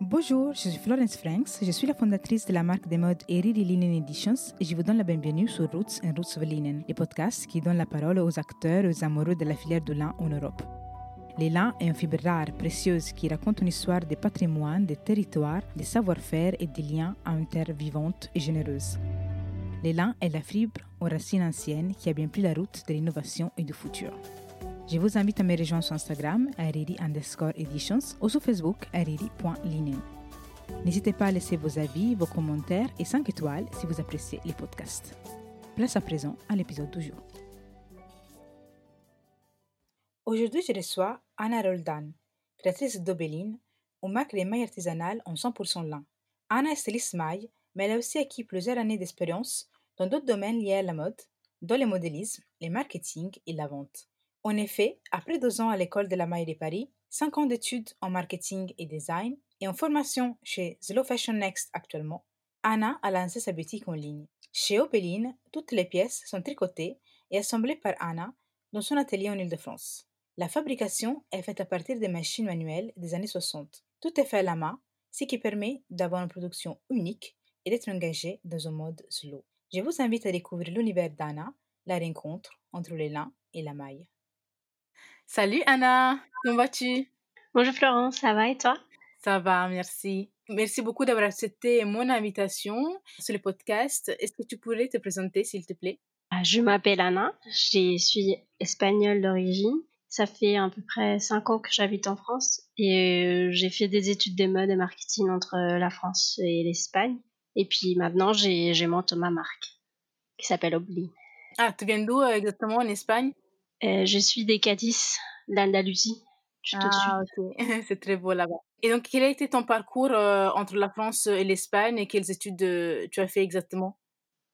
Bonjour, je suis Florence Franks, je suis la fondatrice de la marque de mode Eriri Linen Editions et je vous donne la bienvenue sur Roots and Roots of Linen, les podcasts qui donnent la parole aux acteurs et aux amoureux de la filière de lin en Europe. Les lin est une fibre rare, précieuse, qui raconte une histoire de patrimoine, de territoire, de savoir-faire et des liens à une terre vivante et généreuse. L'élan est la fibre aux racines anciennes qui a bien pris la route de l'innovation et du futur. Je vous invite à me rejoindre sur Instagram, ariri underscore editions, ou sur Facebook, ariri.linen. N'hésitez pas à laisser vos avis, vos commentaires et 5 étoiles si vous appréciez les podcasts. Place à présent à l'épisode du jour. Aujourd'hui, je reçois Anna Roldan, créatrice d'Obeline, où marque les mailles artisanales en 100% lin. Anna est styliste maille, mais elle a aussi acquis plusieurs années d'expérience dans d'autres domaines liés à la mode, dont le modélisme, le marketing et la vente. En effet, après deux ans à l'école de la maille de Paris, cinq ans d'études en marketing et design et en formation chez Slow Fashion Next actuellement, Anna a lancé sa boutique en ligne. Chez Opeline, toutes les pièces sont tricotées et assemblées par Anna dans son atelier en Ile-de-France. La fabrication est faite à partir des machines manuelles des années 60. Tout est fait à la main, ce qui permet d'avoir une production unique et d'être engagé dans un mode slow. Je vous invite à découvrir l'univers d'Anna, la rencontre entre les lin et la maille. Salut Anna, comment vas-tu? Bonjour Florence, ça va et toi? Ça va, merci. Merci beaucoup d'avoir accepté mon invitation sur le podcast. Est-ce que tu pourrais te présenter, s'il te plaît? Ah, Je m'appelle Anna, je suis espagnole d'origine. Ça fait à peu près 5 ans que j'habite en France et euh, j'ai fait des études de mode et marketing entre la France et l'Espagne. Et puis maintenant, j'ai monté ma marque qui s'appelle Obli. Ah, tu viens d'où euh, exactement en Espagne? euh, Je suis des Cadiz, d'Andalousie. Ah, ok. C'est très beau là-bas. Et donc, quel a été ton parcours euh, entre la France et l'Espagne et quelles études tu as fait exactement?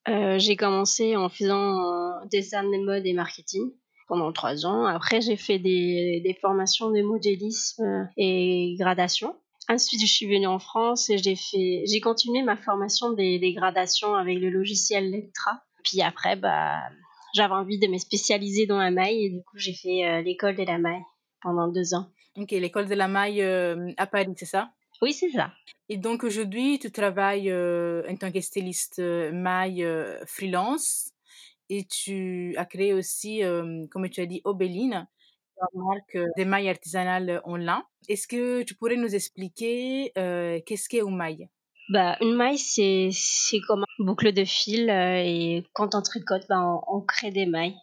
J'ai commencé en faisant des arts de mode et marketing pendant trois ans. Après, j'ai fait des, des formations de modélisme et gradation. Ensuite, je suis venue en France et j'ai fait, j'ai continué ma formation des, des, gradations avec le logiciel Lectra. Puis après, bah, j'avais envie de me spécialiser dans la maille et du coup, j'ai fait euh, l'école de la maille pendant deux ans. Ok, l'école de la maille euh, à Paris, c'est ça? Oui, c'est ça. Et donc aujourd'hui, tu travailles euh, en tant que styliste maille freelance et tu as créé aussi, comme tu as dit, Obeline marque des mailles artisanales en lin. Est-ce que tu pourrais nous expliquer qu'est-ce qu'est une maille bah, Une maille, c'est, c'est comme une boucle de fil et quand on tricote, bah, on, crée des mailles.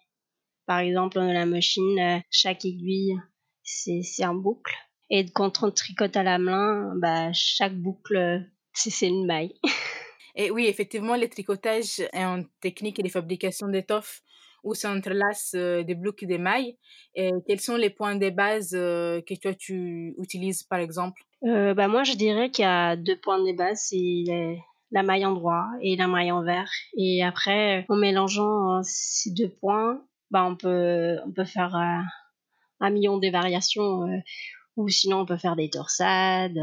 Par exemple, dans la machine, chaque aiguille, c'est, c'est boucle. Et quand on tricote à la main, bah, chaque boucle, c'est, c'est une maille. Et oui, effectivement, le tricotage est une technique de fabrication d'étoffes où s'entrelacent euh, des blocs de mailles. Et quels sont les points de base euh, que toi tu utilises par exemple? Euh, bah Moi je dirais qu'il y a deux points de base, c'est la maille en droit et la maille en vert. Et après, en mélangeant ces deux points, bah on, peut, on peut faire un million de variations. ou sinon on peut faire des torsades,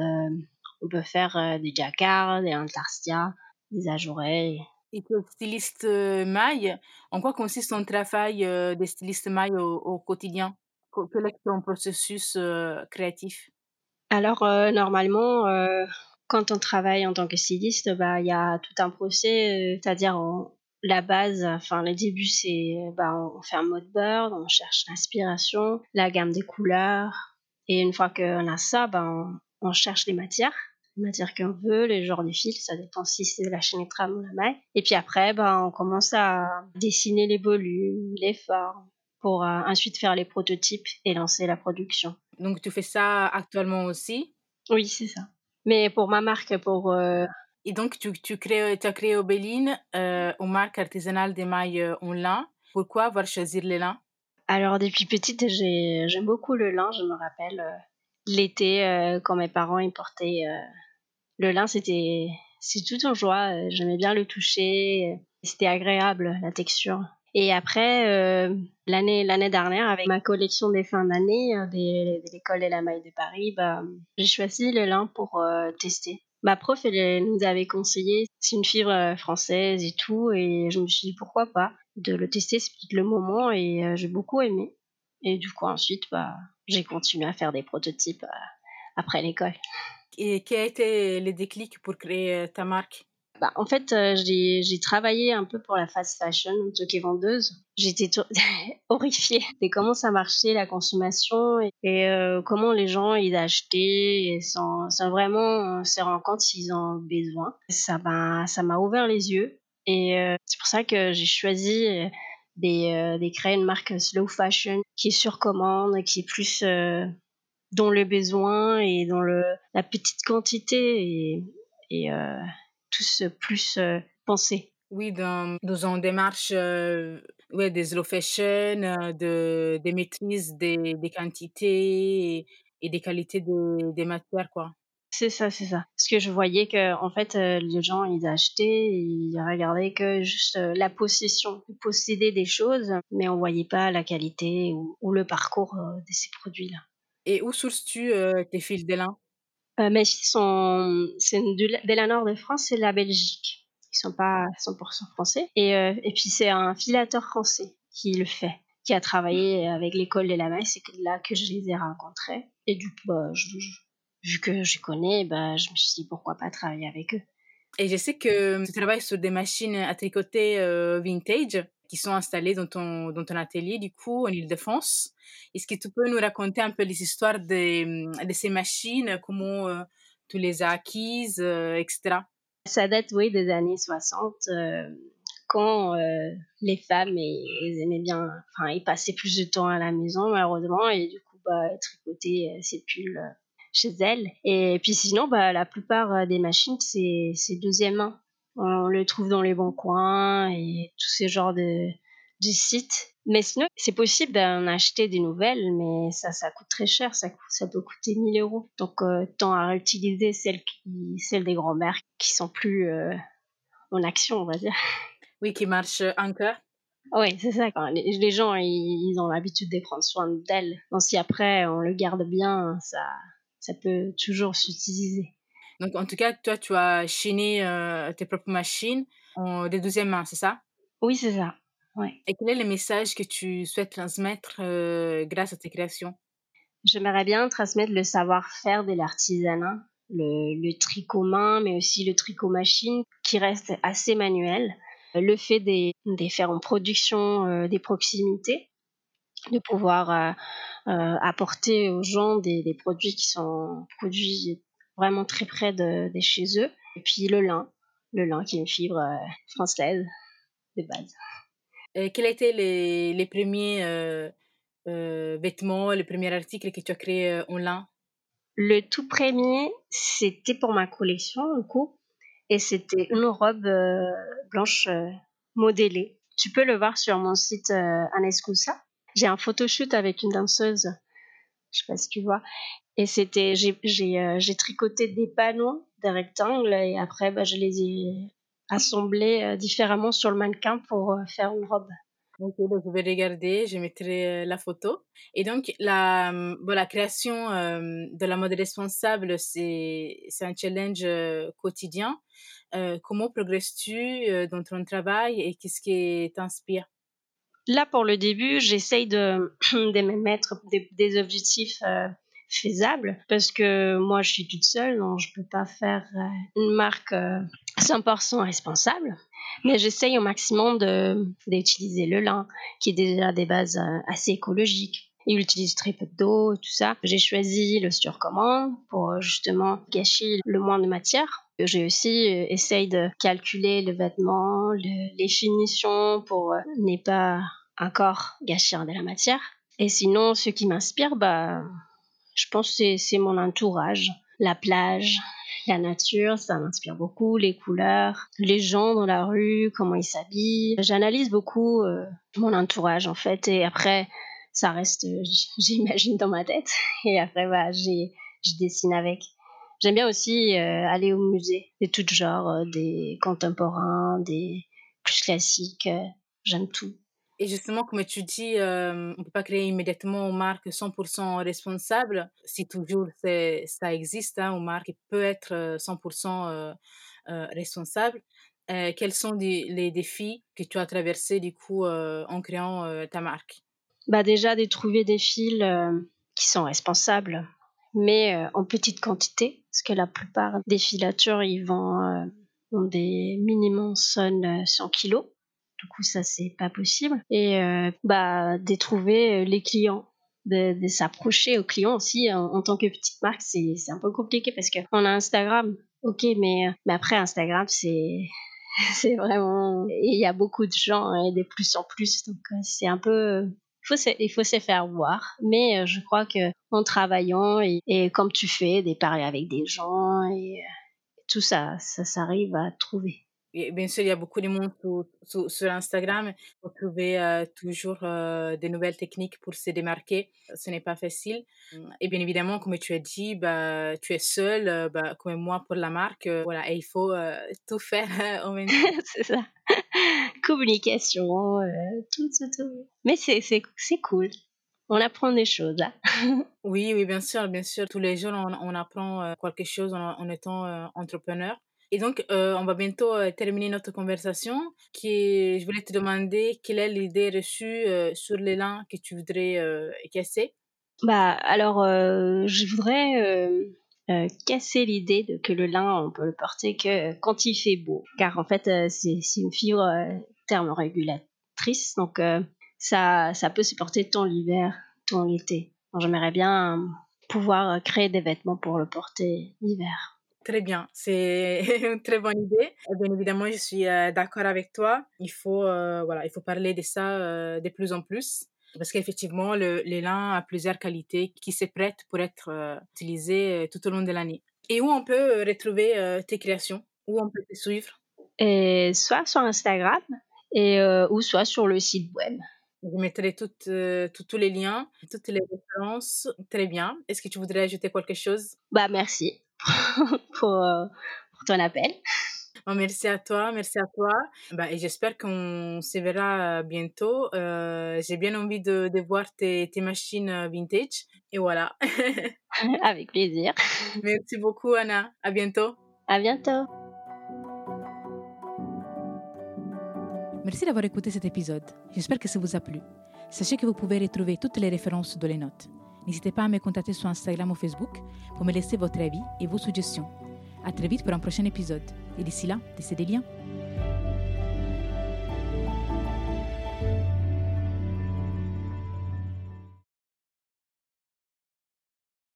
on peut faire des jacquards, des interstias, des ajourets et tu es styliste euh, maille. En quoi consiste ton travail euh, de styliste maille au, quotidien? Quel est ton processus euh, créatif? Alors, normalement, quand on travaille en tant que styliste, bah, il y a tout un procès, c'est-à-dire la base, enfin le début, c'est bah, on fait un mode board, on cherche l'inspiration, la gamme des couleurs, et une fois qu'on a ça, bah, on cherche les matières matière qu'on veut, les genres de fils, ça dépend si c'est la chaîne tram ou la maille. Et puis après, ben, on commence à dessiner les volumes, les formes, pour euh, ensuite faire les prototypes et lancer la production. Donc tu fais ça actuellement aussi? Oui, c'est ça. Mais pour ma marque, pour... Euh, et donc tu, tu, crées, tu as créé Obeline, euh, une marque artisanale des mailles euh, en lin. Pourquoi avoir choisi le lin Alors depuis petite, j'aime beaucoup le lin, je me rappelle. L'été, quand mes parents ils portaient le lin, c'était c'est tout en joie. Euh, j'aimais bien le toucher. C'était agréable, la texture. Et après, euh, l'année l'année dernière, avec ma collection des fins d'année euh, de, l'école et la maille de Paris, bah, j'ai choisi le lin pour tester. Ma prof, elle, nous avait conseillé, c'est une fibre française et tout, et je me suis dit pourquoi pas de le tester, c'est le moment, et j'ai beaucoup aimé. Et du coup, ensuite, bah, j'ai continué à faire des prototypes après l'école. Et quel a été le déclic pour créer ta marque? Bah, en fait, j'ai travaillé un peu pour la fast fashion en tant vendeuse. J'étais horrifiée de comment ça marchait, la consommation, et, comment les gens ils achetaient sans, sans vraiment se rendre compte s'ils ont besoin. Ça m'a ouvert les yeux. Et c'est pour ça que j'ai choisi de, créer une marque slow fashion qui est sur commande, qui est plus dans le besoin et dans le, la petite quantité et, et tous plus pensés. Oui, dans, dans une démarche ouais, des slow fashion, de, des maîtrises des, des quantités et, des qualités des matières, quoi. C'est ça, c'est ça. Parce que je voyais que, en fait, les gens, ils achetaient, ils regardaient que juste la possession, posséder des choses, mais on voyait pas la qualité ou, le parcours de ces produits-là. Et où sources-tu tes fils d'élan euh, mes filles sont, c'est de, la nord de France et de la Belgique. Ils sont pas 100% français. Et, euh, et puis c'est un filateur français qui le fait, qui a travaillé avec l'école de la messe. C'est là que je les ai rencontrés. Et du coup, bah, vu que je connais, bah, je me suis dit pourquoi pas travailler avec eux. Et je sais que tu travailles sur des machines à tricoter euh, vintage qui sont installées dans ton, dans ton atelier, du coup, en Ile-de-France. Est-ce que tu peux nous raconter un peu les histoires de, de ces machines, comment euh, tu les as acquises, euh, etc. Ça date, oui, des années 60, euh, quand les femmes, elles aimaient bien, enfin, ils passaient plus de temps à la maison, malheureusement, et du coup, bah, tricoter ces pulls chez elles. Et puis sinon, bah, la plupart des machines, c'est deuxième main on le trouve dans les bons coins et tous ces genres de, sites. Mais sinon, c'est possible d'en acheter des nouvelles, mais ça, ça coûte très cher. Ça, ça peut coûter 1000 euros. Donc, euh, tant à réutiliser celles, qui, celles des grands-mères qui sont plus euh, en action, on va dire. Oui, qui marchent encore. Oui, c'est ça. Quand les, gens, ils, ont l'habitude de prendre soin d'elles. Donc, si après, on le garde bien, ça, ça peut toujours s'utiliser. Donc, en tout cas, toi, tu as chiné euh, tes propres machines en, des deuxième main, c'est ça? Oui, c'est ça. Ouais. Et quel est le message que tu souhaites transmettre euh, grâce à tes créations? J'aimerais bien transmettre le savoir-faire de l'artisanat, le, le, tricot main, mais aussi le tricot machine, qui reste assez manuel. Le fait de, de faire en production euh, des proximités, de pouvoir apporter aux gens des, des, produits qui sont produits vraiment très près de, chez eux. Et puis le lin, le lin qui est une fibre euh, française de base. Et quels étaient les, les premiers euh, euh, vêtements, les premiers articles que tu as créés en lin? Le tout premier, c'était pour ma collection, du coup, et c'était une robe blanche modélée. Tu peux le voir sur mon site Anescusa. J'ai un photoshoot avec une danseuse je sais pas si tu vois. Et c'était, j'ai, euh, j'ai, tricoté des panneaux, des rectangles, et après, bah, je les ai assemblés euh, différemment sur le mannequin pour euh, faire une robe. Ok, donc je vais regarder, je mettrai la photo. Et donc, la, bon, la création de la mode responsable, c'est, c'est un challenge quotidien. comment progresses-tu dans ton travail et qu'est-ce qui t'inspire? Là, pour le début, j'essaye de, de me mettre des, des objectifs faisable parce que moi je suis toute seule donc je peux pas faire euh, une marque 100% euh, responsable mais j'essaye au maximum d'utiliser le lin qui est déjà des bases euh, assez écologiques il utilise très peu d'eau tout ça. J'ai choisi le surcommande pour justement gâcher le moins de matière. J'ai aussi essayé de calculer le vêtement, les finitions pour ne pas encore gâcher de la matière. Et sinon, ce qui m'inspire, bah, je pense que c'est mon entourage, la plage, la nature, ça m'inspire beaucoup, les couleurs, les gens dans la rue, comment ils s'habillent. J'analyse beaucoup euh, mon entourage en fait et après ça reste, j'imagine dans ma tête et après bah, je dessine avec. J'aime bien aussi euh, aller au musée de tout genre, euh, des contemporains, des plus classiques. J'aime tout. Et justement, comme tu dis, euh, on ne peut pas créer immédiatement une marque 100% responsable. Si toujours ça existe, hein, une marque peut être 100% euh, euh, responsable. quels sont les défis que tu as traversés du coup en créant ta marque? Bah Déjà, de trouver des fils qui sont responsables. mais en petite quantité, parce que la plupart des filatures, ils vont ont des minimum son 100 kilos. Du coup, ça, c'est pas possible. Et bah, de trouver les clients de, s'approcher aux clients aussi en, tant que petite marque, c'est un peu compliqué parce qu'on a Instagram, ok, mais, mais après Instagram, c'est c'est vraiment il y a beaucoup de gens et de plus en plus. Donc euh, c'est un peu il faut, se, faire voir. Mais euh, je crois que en travaillant et, comme tu fais des paris avec des gens et euh, tout ça ça s'arrive à trouver bien sûr, il y a beaucoup de monde sur, sur, Instagram pour trouver euh, toujours euh, des nouvelles techniques pour se démarquer. Ce n'est pas facile. Et bien évidemment, comme tu as dit, bah, tu es seul, euh, bah, comme moi pour la marque. voilà, et il faut tout faire en même temps. c'est ça. Communication, tout, tout, tout. Mais c'est, c'est, c'est cool. On apprend des choses. Hein. oui, oui, bien sûr, bien sûr. Tous les jours, on, on apprend quelque chose en, en étant entrepreneur. Et donc, euh, on va bientôt euh, terminer notre conversation. Qui, je voulais te demander quelle est l'idée reçue euh, sur l'élan que tu voudrais casser? Bah, alors, je voudrais casser l'idée que le lin, on peut le porter que quand il fait beau. Car en fait, c'est une fibre thermorégulatrice. Donc, ça, ça peut se porter tant l'hiver, tant l'été. J'aimerais bien pouvoir créer des vêtements pour le porter l'hiver. Très bien, c'est une très bonne idée. Bien évidemment, je suis euh, d'accord avec toi. Il faut, euh, voilà, il faut parler de ça euh, de plus en plus. Parce qu'effectivement, l'élan a plusieurs qualités qui se prêtent pour être utilisées tout au long de l'année. Et où on peut retrouver tes créations? Où on peut te suivre? Et Soit sur Instagram et, ou soit sur le site web. Je mettrai toutes, tous les liens, toutes les références. Très bien. Est-ce que tu voudrais ajouter quelque chose? Bah merci. pour, euh, pour, ton appel. merci à toi, merci à toi. Bah, et j'espère qu'on se verra bientôt. Euh, j'ai bien envie de, de voir tes, tes, machines vintage. Et voilà. Avec plaisir. Merci beaucoup, Anna. À bientôt. À bientôt. Merci d'avoir écouté cet épisode. J'espère que ça vous a plu. Sachez que vous pouvez retrouver toutes les références dans les notes. N'hésitez pas à me contacter sur Instagram ou Facebook pour me laisser votre avis et vos suggestions. À très vite pour un prochain épisode. Et d'ici là, laissez des liens.